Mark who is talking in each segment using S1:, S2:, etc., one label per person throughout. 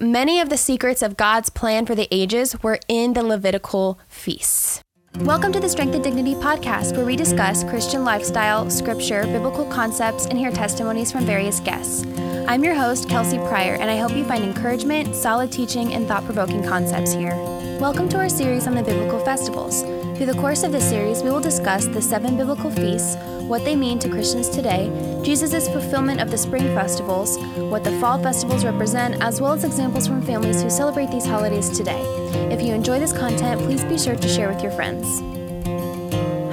S1: many of the secrets of God's plan for the ages were in the Levitical feasts. Welcome to the Strength and Dignity podcast, where we discuss Christian lifestyle, scripture, biblical concepts, and hear testimonies from various guests. I'm your host, Kelsey Pryor, and I hope you find encouragement, solid teaching, and thought provoking concepts here. Welcome to our series on the biblical festivals. Through the course of this series, we will discuss the seven biblical feasts, what they mean to Christians today, Jesus' fulfillment of the spring festivals, what the fall festivals represent, as well as examples from families who celebrate these holidays today. If you enjoy this content, please be sure to share with your friends.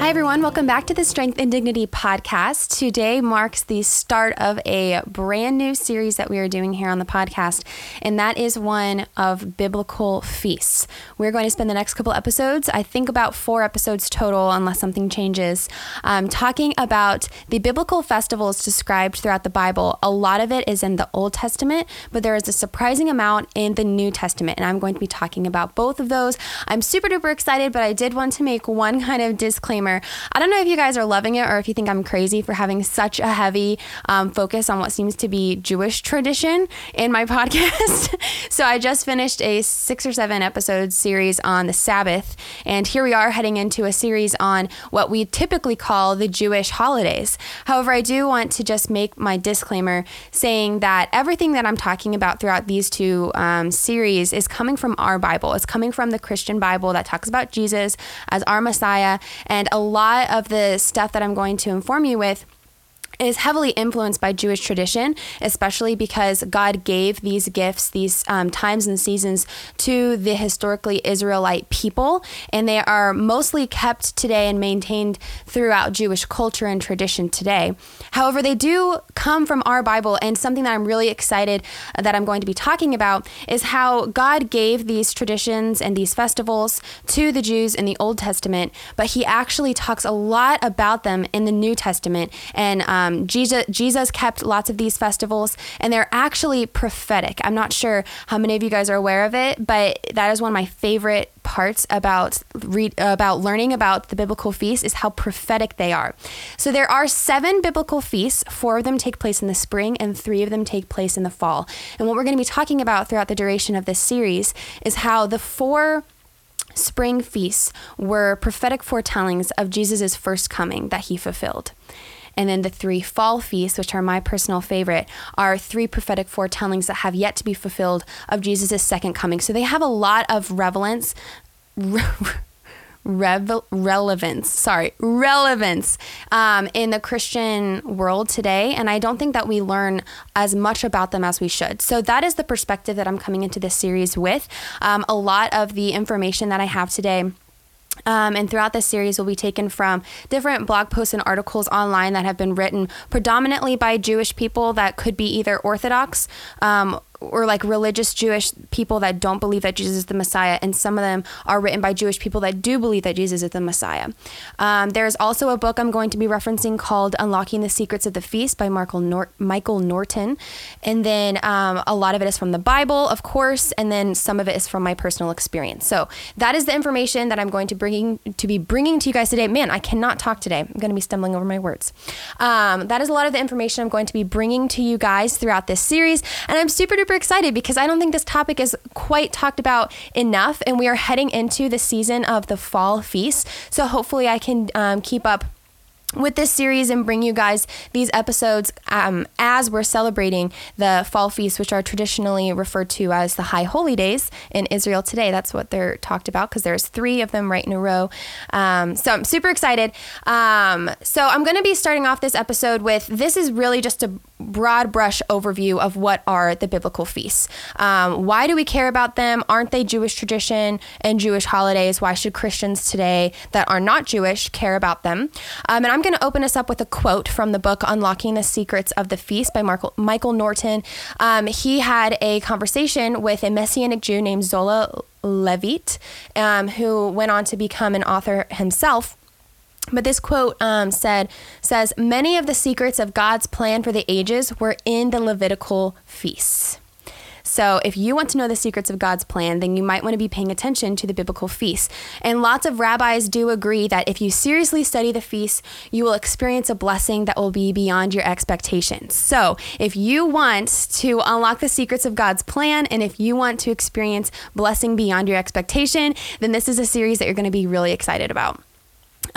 S1: Hi, everyone. Welcome back to the Strength and Dignity podcast. Today marks the start of a brand new series that we are doing here on the podcast, and that is one of biblical feasts. We're going to spend the next couple episodes, I think about four episodes total, unless something changes, um, talking about the biblical festivals described throughout the Bible. A lot of it is in the Old Testament, but there is a surprising amount in the New Testament, and I'm going to be talking about both of those. I'm super duper excited, but I did want to make one kind of disclaimer I don't know if you guys are loving it or if you think I'm crazy for having such a heavy um, focus on what seems to be Jewish tradition in my podcast. so I just finished a six or seven episode series on the Sabbath, and here we are heading into a series on what we typically call the Jewish holidays. However, I do want to just make my disclaimer saying that everything that I'm talking about throughout these two um, series is coming from our Bible. It's coming from the Christian Bible that talks about Jesus as our Messiah, and a lot of the stuff that I'm going to inform you with is heavily influenced by Jewish tradition, especially because God gave these gifts, these um, times and seasons to the historically Israelite people, and they are mostly kept today and maintained throughout Jewish culture and tradition today. However, they do come from our Bible, and something that I'm really excited that I'm going to be talking about is how God gave these traditions and these festivals to the Jews in the Old Testament, but He actually talks a lot about them in the New Testament and um, um, Jesus, Jesus kept lots of these festivals, and they're actually prophetic. I'm not sure how many of you guys are aware of it, but that is one of my favorite parts about about learning about the biblical feasts is how prophetic they are. So there are seven biblical feasts. Four of them take place in the spring, and three of them take place in the fall. And what we're going to be talking about throughout the duration of this series is how the four spring feasts were prophetic foretellings of Jesus' first coming that he fulfilled. And then the three fall feasts, which are my personal favorite, are three prophetic foretellings that have yet to be fulfilled of Jesus' second coming. So they have a lot of relevance. Revel- relevance, sorry, relevance um, in the Christian world today. And I don't think that we learn as much about them as we should. So that is the perspective that I'm coming into this series with. Um, a lot of the information that I have today um, and throughout this series will be taken from different blog posts and articles online that have been written predominantly by Jewish people that could be either Orthodox um, or like religious Jewish people that don't believe that Jesus is the Messiah, and some of them are written by Jewish people that do believe that Jesus is the Messiah. Um, there's also a book I'm going to be referencing called Unlocking the Secrets of the Feast by Michael, Nor- Michael Norten. And then um, a lot of it is from the Bible, of course, and then some of it is from my personal experience. So that is the information that I'm going to bringing to be bringing to you guys today. Man, I cannot talk today. I'm going to be stumbling over my words. Um, that is a lot of the information I'm going to be bringing to you guys throughout this series, and I'm super super excited because I don't think this topic is quite talked about enough. And we are heading into the season of the fall feast. So hopefully I can um, keep up with this series and bring you guys these episodes um, as we're celebrating the fall feasts, which are traditionally referred to as the high holy days in Israel today. That's what they're talked about because there's three of them right in a row. Um, so I'm super excited. Um, so I'm going to be starting off this episode with this is really just a broad brush overview of what are the biblical feasts. Um, why do we care about them? Aren't they Jewish tradition and Jewish holidays? Why should Christians today that are not Jewish care about them? Um, and I'm going to open us up with a quote from the book Unlocking the Secrets of the Feast by Marco, Michael Norten. Um, he had a conversation with a Messianic Jew named Zola Levitt, um, who went on to become an author himself. But this quote um, said says many of the secrets of God's plan for the ages were in the Levitical feasts. So if you want to know the secrets of God's plan, then you might want to be paying attention to the biblical feasts. And lots of rabbis do agree that if you seriously study the feasts, you will experience a blessing that will be beyond your expectations. So if you want to unlock the secrets of God's plan and if you want to experience blessing beyond your expectation, then this is a series that you're going to be really excited about.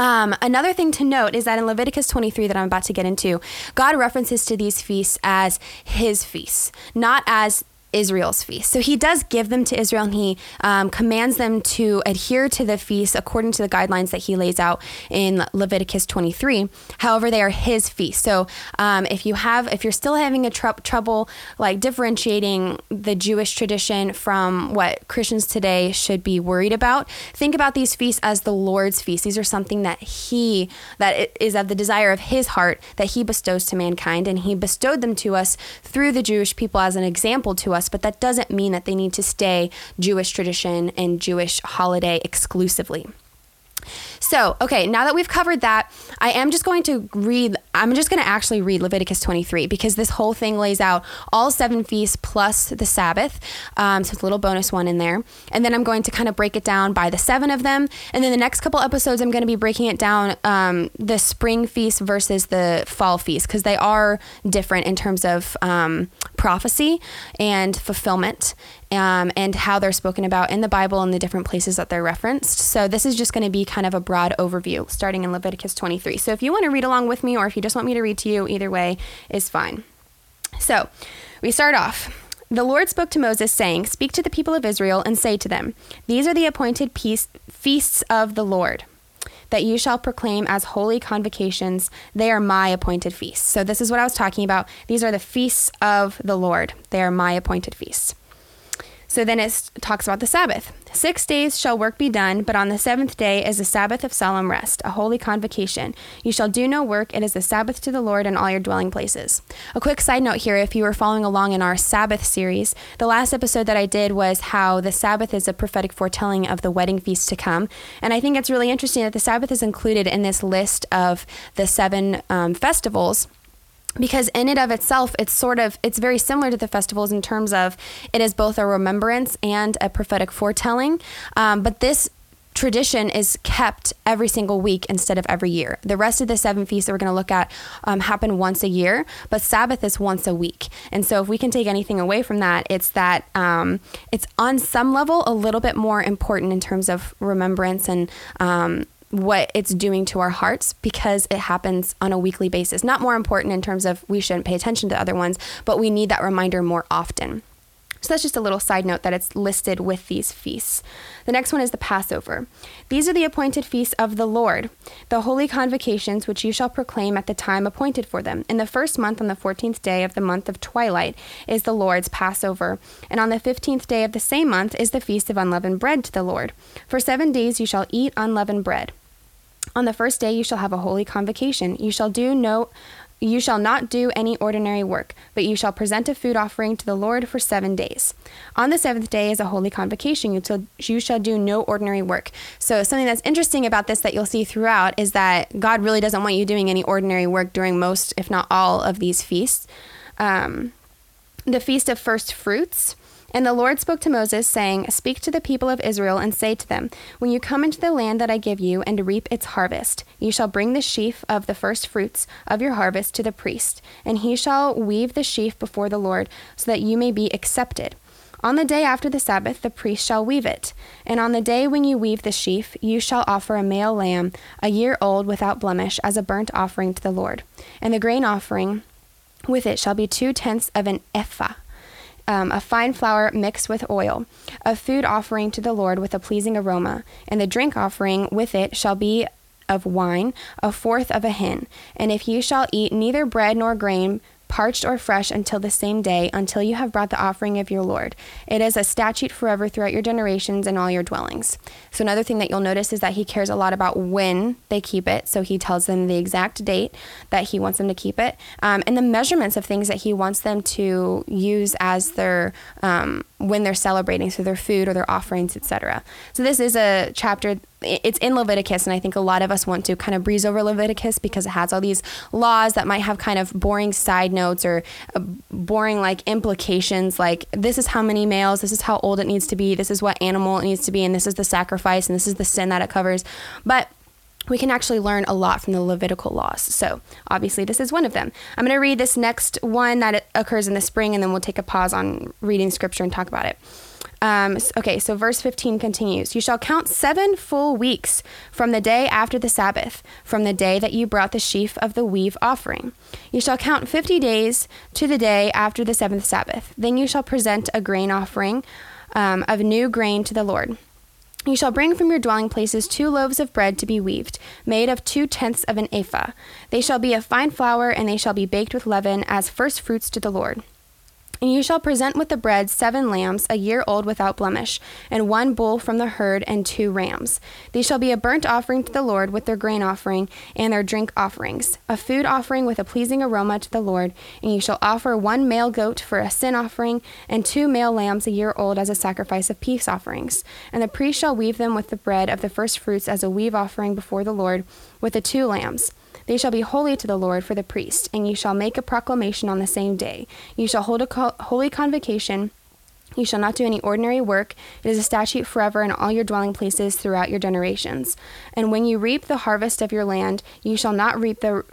S1: Um, another thing to note is that in Leviticus 23, that I'm about to get into, God references to these feasts as his feasts, not as Israel's feast. So he does give them to Israel and he um, commands them to adhere to the feast according to the guidelines that he lays out in Leviticus 23. However, they are his feast. So um, if you have, if you're still having a tr- trouble like differentiating the Jewish tradition from what Christians today should be worried about, think about these feasts as the Lord's feast. These are something that he, that is of the desire of his heart that he bestows to mankind. And he bestowed them to us through the Jewish people as an example to us us, but that doesn't mean that they need to stay Jewish tradition and Jewish holiday exclusively. So, okay, now that we've covered that, I am just going to read, I'm just going to actually read Leviticus 23 because this whole thing lays out all seven feasts plus the Sabbath. Um, so it's a little bonus one in there. And then I'm going to kind of break it down by the seven of them. And then the next couple episodes, I'm going to be breaking it down um, the spring feast versus the fall feast because they are different in terms of um, prophecy and fulfillment um, and how they're spoken about in the Bible and the different places that they're referenced. So this is just going to be kind of a broad overview starting in Leviticus 23. So if you want to read along with me or if you just want me to read to you, either way is fine. So we start off. The Lord spoke to Moses, saying, Speak to the people of Israel and say to them, These are the appointed peace, feasts of the Lord that you shall proclaim as holy convocations. They are my appointed feasts. So, this is what I was talking about. These are the feasts of the Lord. They are my appointed feasts. So then it talks about the Sabbath. Six days shall work be done, but on the seventh day is a Sabbath of solemn rest, a holy convocation. You shall do no work. It is the Sabbath to the Lord in all your dwelling places. A quick side note here if you were following along in our Sabbath series, the last episode that I did was how the Sabbath is a prophetic foretelling of the wedding feast to come. And I think it's really interesting that the Sabbath is included in this list of the seven um, festivals because in it of itself it's sort of it's very similar to the festivals in terms of it is both a remembrance and a prophetic foretelling. Um, but this tradition is kept every single week instead of every year. The rest of the seven feasts that we're going to look at um, happen once a year but sabbath is once a week. And so if we can take anything away from that it's that um, it's on some level a little bit more important in terms of remembrance and um, what it's doing to our hearts because it happens on a weekly basis. Not more important in terms of we shouldn't pay attention to other ones, but we need that reminder more often. So that's just a little side note that it's listed with these feasts. The next one is the Passover. These are the appointed feasts of the Lord, the holy convocations which you shall proclaim at the time appointed for them. In the first month, on the fourteenth day of the month of twilight, is the Lord's Passover. And on the fifteenth day of the same month is the feast of unleavened bread to the Lord. For seven days you shall eat unleavened bread. On the first day you shall have a holy convocation. You shall do no you shall not do any ordinary work, but you shall present a food offering to the Lord for seven days. On the seventh day is a holy convocation. You, shall, you shall do no ordinary work. So, something that's interesting about this that you'll see throughout is that God really doesn't want you doing any ordinary work during most, if not all, of these feasts. Um, the Feast of First Fruits and the Lord spoke to Moses, saying, Speak to the people of Israel and say to them, When you come into the land that I give you and reap its harvest, you shall bring the sheaf of the first fruits of your harvest to the priest, and he shall weave the sheaf before the Lord, so that you may be accepted. On the day after the Sabbath, the priest shall weave it. And on the day when you weave the sheaf, you shall offer a male lamb, a year old without blemish, as a burnt offering to the Lord. And the grain offering with it shall be two tenths of an ephah um, a fine flour mixed with oil, a food offering to the Lord with a pleasing aroma, and the drink offering with it shall be of wine, a fourth of a hin. And if ye shall eat neither bread nor grain, parched or fresh until the same day, until you have brought the offering of your Lord. It is a statute forever throughout your generations and all your dwellings. So, another thing that you'll notice is that he cares a lot about when they keep it. So, he tells them the exact date that he wants them to keep it um, and the measurements of things that he wants them to use as their. Um, when they're celebrating, so their food or their offerings, etc. So this is a chapter it's in Leviticus, and I think a lot of us want to kind of breeze over Leviticus because it has all these laws that might have kind of boring side notes or uh, boring like implications. Like this is how many males, this is how old it needs to be, this is what animal it needs to be, and this is the sacrifice, and this is the sin that it covers. But we can actually learn a lot from the Levitical laws. So, obviously, this is one of them. I'm going to read this next one that occurs in the spring, and then we'll take a pause on reading scripture and talk about it. Um, okay, so verse 15 continues You shall count seven full weeks from the day after the Sabbath, from the day that you brought the sheaf of the weave offering. You shall count fifty days to the day after the seventh Sabbath. Then you shall present a grain offering um, of new grain to the Lord. You shall bring from your dwelling places two loaves of bread to be weaved, made of two tenths of an ephah. They shall be of fine flour, and they shall be baked with leaven as first fruits to the Lord. And you shall present with the bread seven lambs, a year old without blemish, and one bull from the herd, and two rams. These shall be a burnt offering to the Lord with their grain offering and their drink offerings, a food offering with a pleasing aroma to the Lord. And you shall offer one male goat for a sin offering, and two male lambs a year old as a sacrifice of peace offerings. And the priest shall weave them with the bread of the first fruits as a weave offering before the Lord, with the two lambs. They shall be holy to the Lord for the priest, and you shall make a proclamation on the same day. You shall hold a co- holy convocation. You shall not do any ordinary work. It is a statute forever in all your dwelling places throughout your generations. And when you reap the harvest of your land, you shall not reap the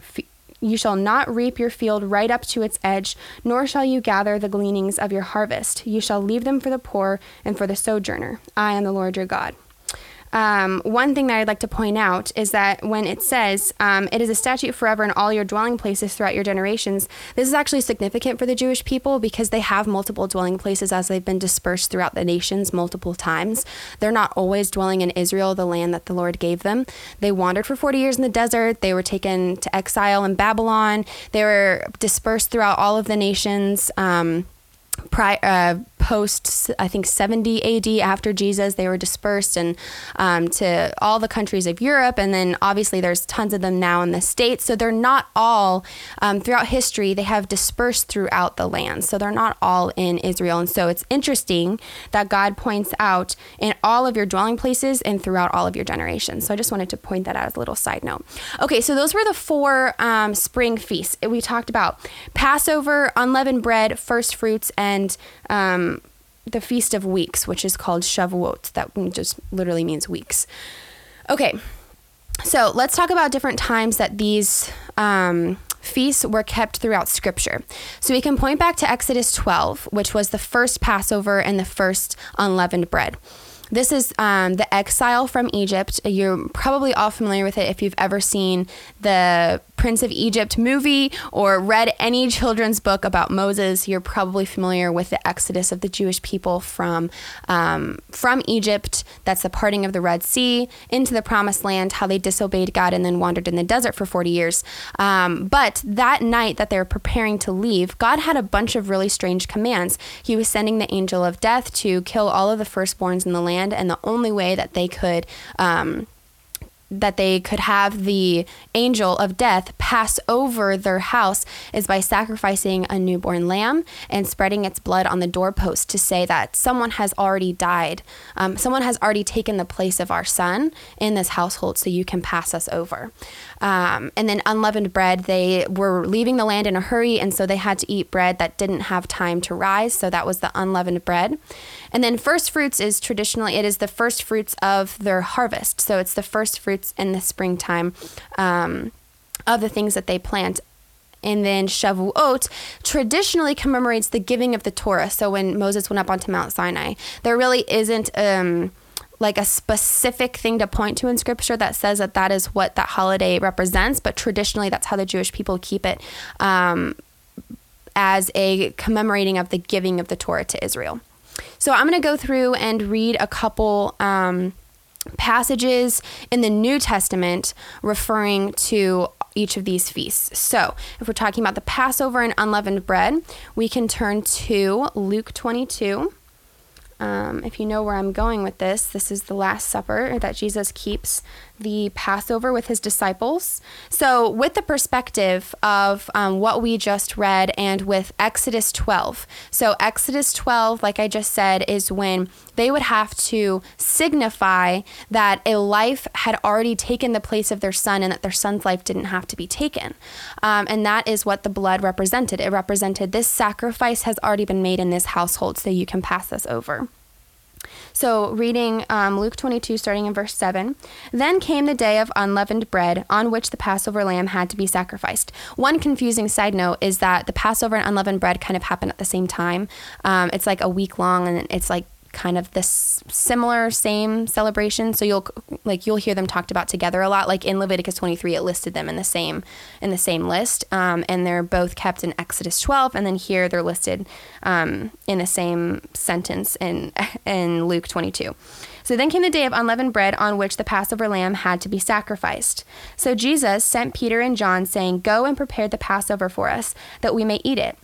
S1: you shall not reap your field right up to its edge, nor shall you gather the gleanings of your harvest. You shall leave them for the poor and for the sojourner. I am the Lord your God. Um, one thing that I'd like to point out is that when it says um, it is a statute forever in all your dwelling places throughout your generations, this is actually significant for the Jewish people because they have multiple dwelling places as they've been dispersed throughout the nations multiple times. They're not always dwelling in Israel, the land that the Lord gave them. They wandered for 40 years in the desert. They were taken to exile in Babylon. They were dispersed throughout all of the nations. Um, Prior, uh, post I think 70 AD after Jesus they were dispersed and um, to all the countries of Europe and then obviously there's tons of them now in the states. So they're not all um, throughout history they have dispersed throughout the land. So they're not all in Israel. And so it's interesting that God points out in all of your dwelling places and throughout all of your generations. So I just wanted to point that out as a little side note. Okay so those were the four um, spring feasts. We talked about Passover unleavened bread first fruits and um, the Feast of Weeks, which is called Shavuot. That just literally means weeks. Okay, so let's talk about different times that these um, feasts were kept throughout Scripture. So we can point back to Exodus 12, which was the first Passover and the first unleavened bread. This is um, the exile from Egypt. You're probably all familiar with it if you've ever seen the Prince of Egypt movie or read any children's book about Moses. You're probably familiar with the exodus of the Jewish people from um, from Egypt. That's the parting of the Red Sea into the Promised Land. How they disobeyed God and then wandered in the desert for 40 years. Um, but that night that they were preparing to leave, God had a bunch of really strange commands. He was sending the angel of death to kill all of the firstborns in the land, and the only way that they could um, that they could have the angel of death pass over their house is by sacrificing a newborn lamb and spreading its blood on the doorpost to say that someone has already died. Um, someone has already taken the place of our son in this household, so you can pass us over. Um, and then unleavened bread, they were leaving the land in a hurry, and so they had to eat bread that didn't have time to rise. So that was the unleavened bread. And then first fruits is traditionally it is the first fruits of their harvest. So it's the first fruits in the springtime um, of the things that they plant. And then Shavuot traditionally commemorates the giving of the Torah. So when Moses went up onto Mount Sinai, there really isn't. Um, like a specific thing to point to in scripture that says that that is what that holiday represents, but traditionally that's how the Jewish people keep it um, as a commemorating of the giving of the Torah to Israel. So I'm going to go through and read a couple um, passages in the New Testament referring to each of these feasts. So, if we're talking about the Passover and unleavened bread, we can turn to Luke 22. Um, if you know where I'm going with this, this is the Last Supper that Jesus keeps the Passover with his disciples. So, with the perspective of um, what we just read and with Exodus 12, so Exodus 12, like I just said, is when they would have to signify that a life had already taken the place of their son and that their son's life didn't have to be taken. Um, and that is what the blood represented. It represented this sacrifice has already been made in this household, so you can pass this over. So, reading um, Luke 22, starting in verse 7. Then came the day of unleavened bread on which the Passover lamb had to be sacrificed. One confusing side note is that the Passover and unleavened bread kind of happen at the same time. Um, it's like a week long and it's like kind of this similar same celebration so you'll like you'll hear them talked about together a lot like in leviticus 23 it listed them in the same in the same list um, and they're both kept in exodus 12 and then here they're listed um, in the same sentence in in luke 22 so then came the day of unleavened bread on which the Passover lamb had to be sacrificed. So Jesus sent Peter and John, saying, Go and prepare the Passover for us, that we may eat it.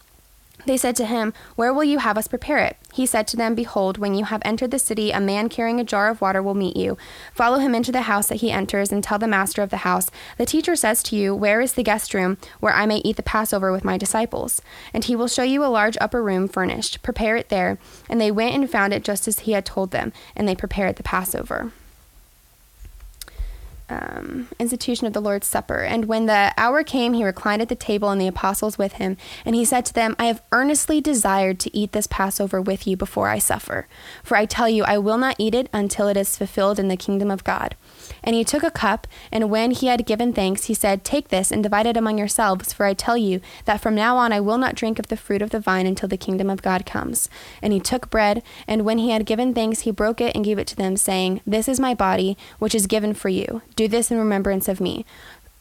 S1: They said to him, Where will you have us prepare it? He said to them, Behold, when you have entered the city, a man carrying a jar of water will meet you. Follow him into the house that he enters, and tell the master of the house, The teacher says to you, Where is the guest room, where I may eat the Passover with my disciples? And he will show you a large upper room furnished. Prepare it there. And they went and found it just as he had told them, and they prepared the Passover um, institution of the Lord's Supper. And when the hour came, he reclined at the table and the apostles with him. And he said to them, I have earnestly desired to eat this Passover with you before I suffer. For I tell you, I will not eat it until it is fulfilled in the kingdom of God. And he took a cup, and when he had given thanks, he said, Take this and divide it among yourselves, for I tell you that from now on I will not drink of the fruit of the vine until the kingdom of God comes. And he took bread, and when he had given thanks, he broke it and gave it to them, saying, This is my body, which is given for you. Do this in remembrance of me.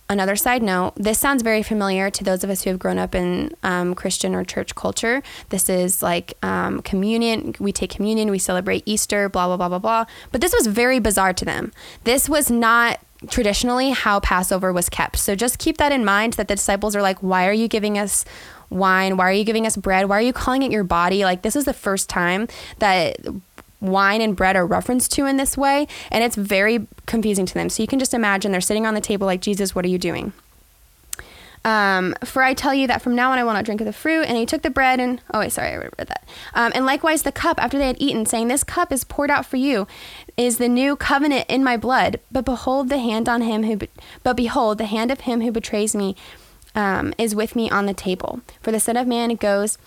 S1: Another side note this sounds very familiar to those of us who have grown up in um, Christian or church culture. This is like um, communion. We take communion, we celebrate Easter, blah, blah, blah, blah, blah. But this was very bizarre to them. This was not traditionally how Passover was kept. So just keep that in mind that the disciples are like, why are you giving us wine? Why are you giving us bread? Why are you calling it your body? Like, this is the first time that wine and bread are referenced to in this way, and it's very confusing to them. So you can just imagine they're sitting on the table like, Jesus, what are you doing? Um, for I tell you that from now on I will not drink of the fruit. And he took the bread and, oh, wait, sorry, I read that. Um, and likewise the cup after they had eaten, saying, This cup is poured out for you, is the new covenant in my blood. But behold, the hand on him who, be- but behold, the hand of him who betrays me um, is with me on the table. For the Son of Man goes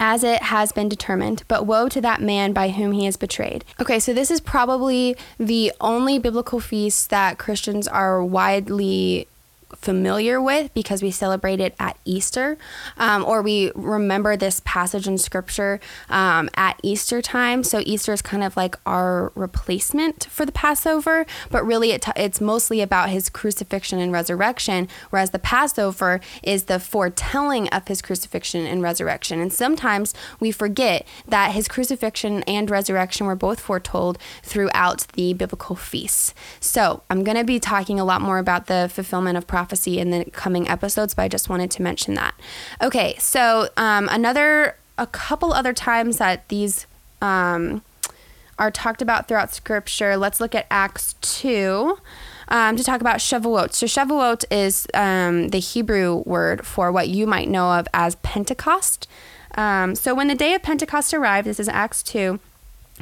S1: as it has been determined, but woe to that man by whom he is betrayed. Okay, so this is probably the only biblical feast that Christians are widely familiar with because we celebrate it at Easter, um, or we remember this passage in Scripture um, at Easter time. So Easter is kind of like our replacement for the Passover, but really it t- it's mostly about his crucifixion and resurrection, whereas the Passover is the foretelling of his crucifixion and resurrection. And sometimes we forget that his crucifixion and resurrection were both foretold throughout the biblical feasts. So I'm going to be talking a lot more about the fulfillment of prophecy prophecy in the coming episodes, but I just wanted to mention that. Okay, so um, another, a couple other times that these um, are talked about throughout Scripture. Let's look at Acts 2. Um, to talk about Shavuot. So, Shavuot is um, the Hebrew word for what you might know of as Pentecost. Um, so, when the day of Pentecost arrived, this is Acts 2,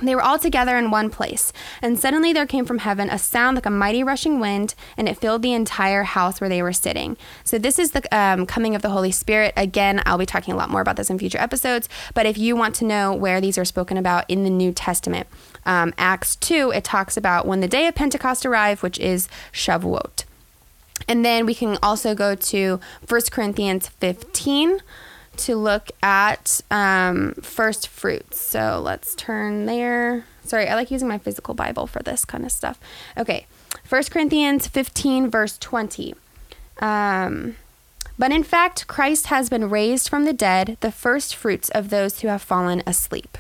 S1: they were all together in one place, and suddenly there came from heaven a sound like a mighty rushing wind, and it filled the entire house where they were sitting. So, this is the um, coming of the Holy Spirit. Again, I'll be talking a lot more about this in future episodes, but if you want to know where these are spoken about in the New Testament, um, Acts 2, it talks about when the day of Pentecost arrived, which is Shavuot. And then we can also go to 1 Corinthians 15 to look at um, first fruits. So let's turn there. Sorry, I like using my physical Bible for this kind of stuff. Okay, First Corinthians 15, verse 20. Um, but in fact, Christ has been raised from the dead, the first fruits of those who have fallen asleep.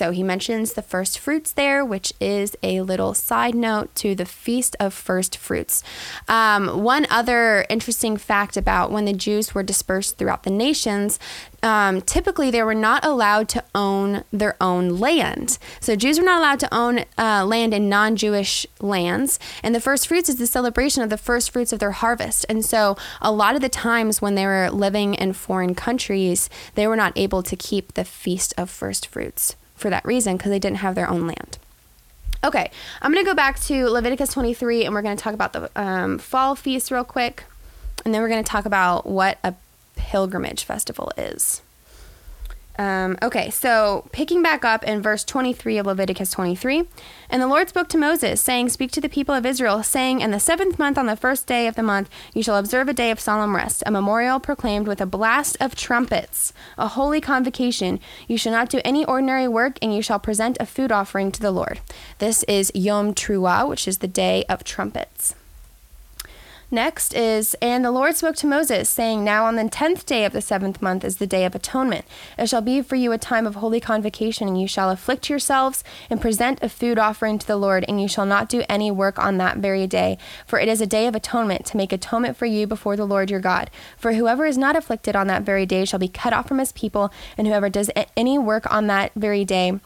S1: So he mentions the first fruits there, which is a little side note to the Feast of First Fruits. Um, one other interesting fact about when the Jews were dispersed throughout the nations, um, typically they were not allowed to own their own land. So Jews were not allowed to own uh, land in non Jewish lands. And the first fruits is the celebration of the first fruits of their harvest. And so a lot of the times when they were living in foreign countries, they were not able to keep the feast of first fruits for that reason because they didn't have their own land. Okay, I'm going to go back to Leviticus 23 and we're going to talk about the um, fall feast real quick. And then we're going to talk about what a pilgrimage festival is. Um, okay, so picking back up in verse 23 of Leviticus 23, and the Lord spoke to Moses, saying, Speak to the people of Israel, saying, In the seventh month, on the first day of the month, you shall observe a day of solemn rest, a memorial proclaimed with a blast of trumpets, a holy convocation. You shall not do any ordinary work, and you shall present a food offering to the Lord. This is Yom Teruah, which is the day of trumpets. Next is, and the Lord spoke to Moses, saying, Now on the tenth day of the seventh month is the day of atonement. It shall be for you a time of holy convocation, and you shall afflict yourselves and present a food offering to the Lord, and you shall not do any work on that very day. For it is a day of atonement, to make atonement for you before the Lord your God. For whoever is not afflicted on that very day shall be cut off from his people, and whoever does any work on that very day,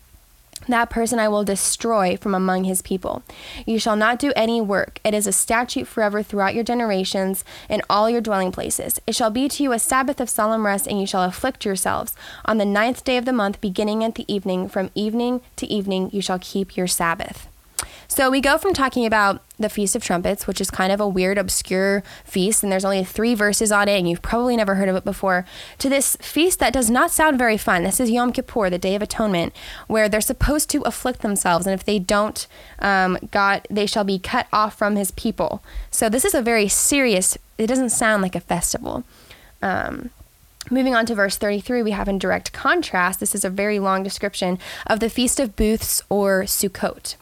S1: that person I will destroy from among his people. You shall not do any work. It is a statute forever throughout your generations in all your dwelling places. It shall be to you a Sabbath of solemn rest, and you shall afflict yourselves. On the ninth day of the month, beginning at the evening, from evening to evening, you shall keep your Sabbath. So we go from talking about the Feast of Trumpets, which is kind of a weird, obscure feast, and there's only three verses on it, and you've probably never heard of it before, to this feast that does not sound very fun. This is Yom Kippur, the Day of Atonement, where they're supposed to afflict themselves, and if they don't, um, God, they shall be cut off from His people. So this is a very serious. It doesn't sound like a festival. Um, Moving on to verse 33, we have in direct contrast, this is a very long description of the Feast of Booths or Sukkot.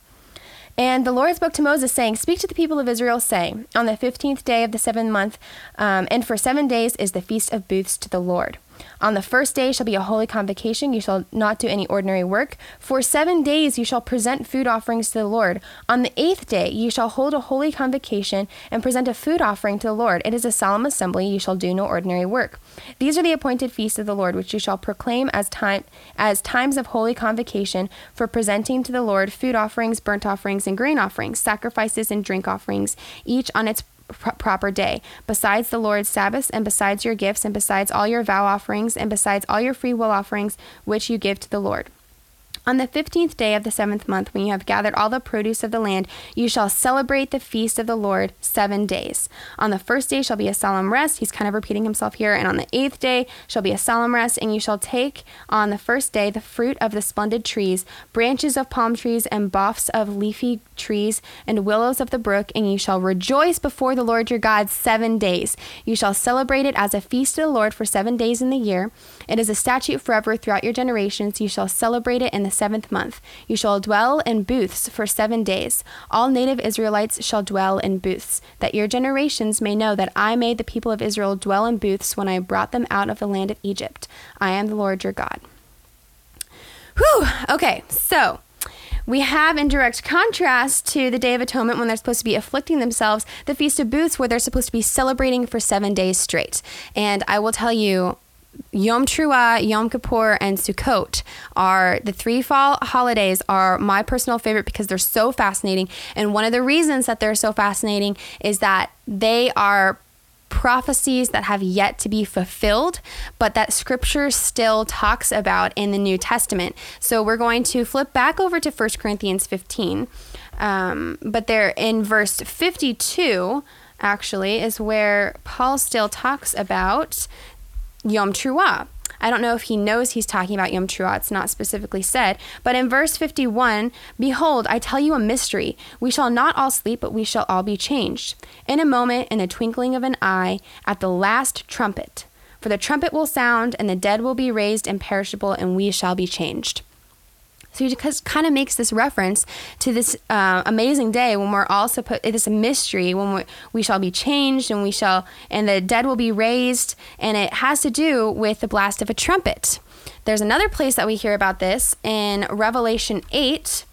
S1: And the Lord spoke to Moses, saying, Speak to the people of Israel, saying, On the fifteenth day of the seventh month, um, and for seven days is the feast of booths to the Lord. On the first day shall be a holy convocation. You shall not do any ordinary work. For seven days you shall present food offerings to the Lord. On the eighth day you shall hold a holy convocation and present a food offering to the Lord. It is a solemn assembly. You shall do no ordinary work. These are the appointed feasts of the Lord, which you shall proclaim as time as times of holy convocation for presenting to the Lord food offerings, burnt offerings, and grain offerings, sacrifices and drink offerings, each on its proper day, besides the Lord's Sabbaths, and besides your gifts, and besides all your vow offerings, and besides all your free will offerings which you give to the Lord. On the fifteenth day of the seventh month, when you have gathered all the produce of the land, you shall celebrate the feast of the Lord seven days. On the first day shall be a solemn rest. He's kind of repeating himself here. And on the eighth day shall be a solemn rest, and you shall take on the first day the fruit of the splendid trees, branches of palm trees, and boughs of leafy trees, and willows of the brook, and you shall rejoice before the Lord your God seven days. You shall celebrate it as a feast to the Lord for seven days in the year. It is a statute forever throughout your generations. You shall celebrate it in the seventh month. You shall dwell in booths for seven days. All native Israelites shall dwell in booths, that your generations may know that I made the people of Israel dwell in booths when I brought them out of the land of Egypt. I am the Lord your God. Whew! Okay, so we have in direct contrast to the Day of Atonement when they're supposed to be afflicting themselves, the Feast of Booths where they're supposed to be celebrating for seven days straight. And I will tell you, Yom Teruah, Yom Kippur, and Sukkot are the three fall holidays are my personal favorite because they're so fascinating. And one of the reasons that they're so fascinating is that they are prophecies that have yet to be fulfilled, but that scripture still talks about in the New Testament. So we're going to flip back over to 1 Corinthians 15. Um, but there in verse 52, actually, is where Paul still talks about Yom Teruah. I don't know if he knows he's talking about Yom Teruah. It's not specifically said. But in verse 51, Behold, I tell you a mystery. We shall not all sleep, but we shall all be changed. In a moment, in the twinkling of an eye, at the last trumpet. For the trumpet will sound, and the dead will be raised imperishable, and we shall be changed. So he just kind of makes this reference to this uh, amazing day when we're all supposed. It is a mystery when we, we shall be changed and we shall and the dead will be raised, and it has to do with the blast of a trumpet. There's another place that we hear about this in Revelation eight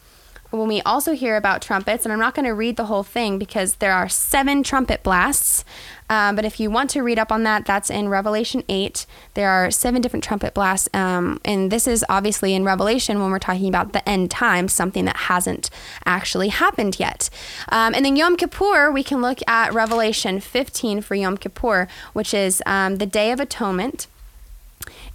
S1: when we also hear about trumpets, and I'm not going to read the whole thing because there are seven trumpet blasts. Um, but if you want to read up on that, that's in Revelation 8. There are seven different trumpet blasts. Um, and this is obviously in Revelation when we're talking about the end times, something that hasn't actually happened yet. Um, and then Yom Kippur, we can look at Revelation 15 for Yom Kippur, which is um, the Day of Atonement.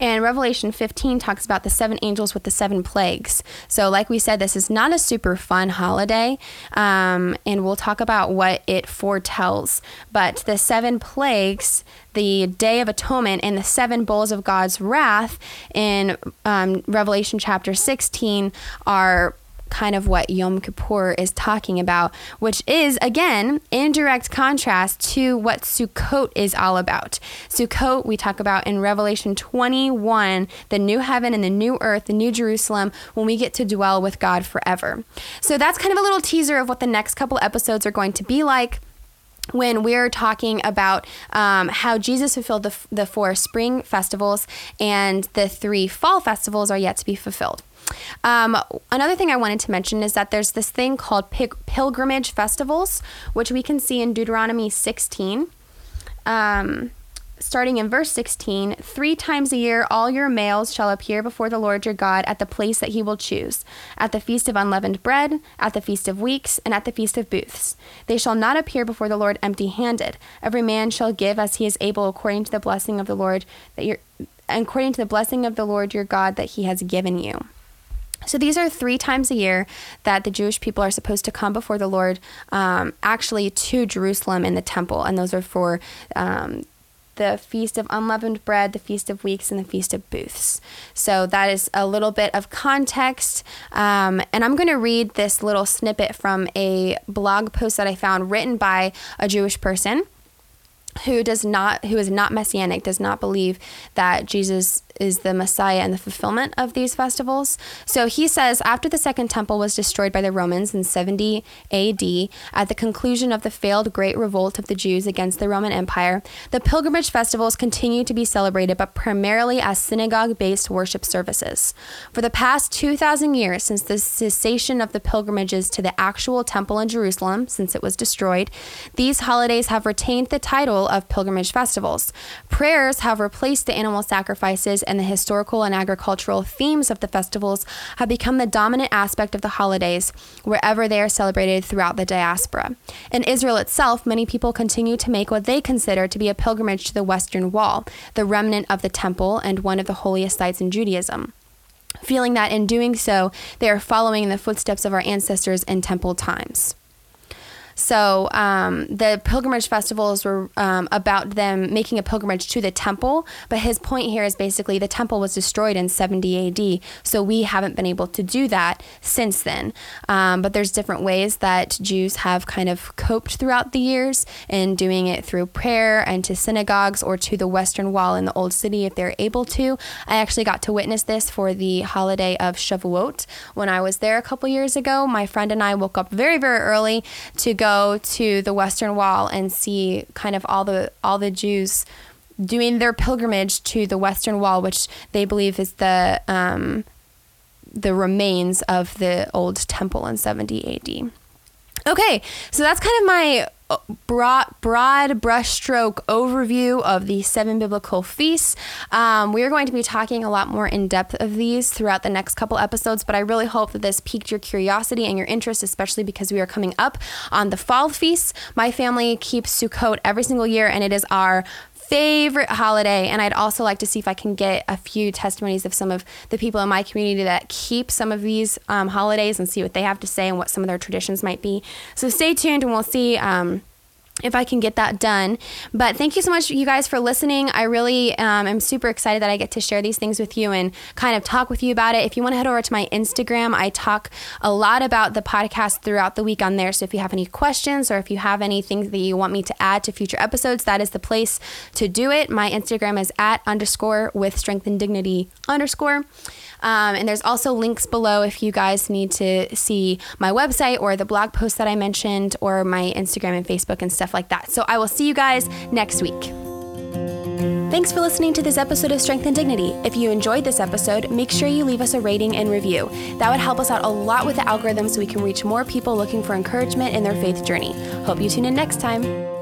S1: And Revelation 15 talks about the seven angels with the seven plagues. So, like we said, this is not a super fun holiday. Um, and we'll talk about what it foretells. But the seven plagues, the Day of Atonement, and the seven bowls of God's wrath in um, Revelation chapter 16 are kind of what Yom Kippur is talking about, which is, again, in direct contrast to what Sukkot is all about. Sukkot, we talk about in Revelation 21, the new heaven and the new earth, the new Jerusalem, when we get to dwell with God forever. So that's kind of a little teaser of what the next couple episodes are going to be like when we're talking about um, how Jesus fulfilled the, the four spring festivals and the three fall festivals are yet to be fulfilled. Um, another thing I wanted to mention is that there's this thing called pilgrimage festivals, which we can see in Deuteronomy 16. Um, starting in verse 16 Three times a year all your males shall appear before the Lord your God at the place that he will choose, at the feast of unleavened bread, at the feast of weeks, and at the feast of booths. They shall not appear before the Lord empty handed. Every man shall give as he is able according to the blessing of the Lord that you according to the blessing of the Lord your God that he has given you. So these are three times a year that the Jewish people are supposed to come before the Lord, um, actually to Jerusalem in the temple, and those are for um, the Feast of Unleavened Bread, the Feast of Weeks, and the Feast of Booths. So that is a little bit of context. Um, and I'm going to read this little snippet from a blog post that I found written by a Jewish person who does not who is not messianic does not believe that Jesus is the Messiah and the fulfillment of these festivals. So he says after the second temple was destroyed by the Romans in 70 AD, at the conclusion of the failed great revolt of the Jews against the Roman Empire, the pilgrimage festivals continue to be celebrated, but primarily as synagogue based worship services. For the past 2,000 years, since the cessation of the pilgrimages to the actual temple in Jerusalem, since it was destroyed, these holidays have retained the title of pilgrimage festivals. Prayers have replaced the animal sacrifices and the historical and agricultural themes of the festivals have become the dominant aspect of the holidays wherever they are celebrated throughout the diaspora. In Israel itself, many people continue to make what they consider to be a pilgrimage to the Western Wall, the remnant of the temple and one of the holiest sites in Judaism feeling that in doing so, they are following in the footsteps of our ancestors in temple times. So um, the pilgrimage festivals were um, about them making a pilgrimage to the temple. But his point here is basically the temple was destroyed in 70 AD. So we haven't been able to do that since then. Um, but there's different ways that Jews have kind of coped throughout the years in doing it through prayer and to synagogues or to the Western Wall in the Old City if they're able to. I actually got to witness this for the holiday of Shavuot when I was there a couple years ago. My friend and I woke up very, very early to go go to the Western Wall and see kind of all the all the Jews doing their pilgrimage to the Western Wall, which they believe is the um, the remains of the old temple in 70 AD. Okay, so that's kind of my broad, broad brushstroke overview of the seven biblical feasts. Um, we are going to be talking a lot more in depth of these throughout the next couple episodes, but I really hope that this piqued your curiosity and your interest, especially because we are coming up on the fall feasts. My family keeps Sukkot every single year, and it is our favorite holiday. And I'd also like to see if I can get a few testimonies of some of the people in my community that keep some of these um, holidays and see what they have to say and what some of their traditions might be. So stay tuned and we'll see. Um, if I can get that done. But thank you so much, you guys, for listening. I really um, am super excited that I get to share these things with you and kind of talk with you about it. If you want to head over to my Instagram, I talk a lot about the podcast throughout the week on there. So if you have any questions or if you have anything that you want me to add to future episodes, that is the place to do it. My Instagram is at underscore with strength and dignity underscore. Um, and there's also links below if you guys need to see my website or the blog post that I mentioned or my Instagram and Facebook and stuff like that. So I will see you guys next week. Thanks for listening to this episode of Strength and Dignity. If you enjoyed this episode, make sure you leave us a rating and review. That would help us out a lot with the algorithm so we can reach more people looking for encouragement in their faith journey. Hope you tune in next time.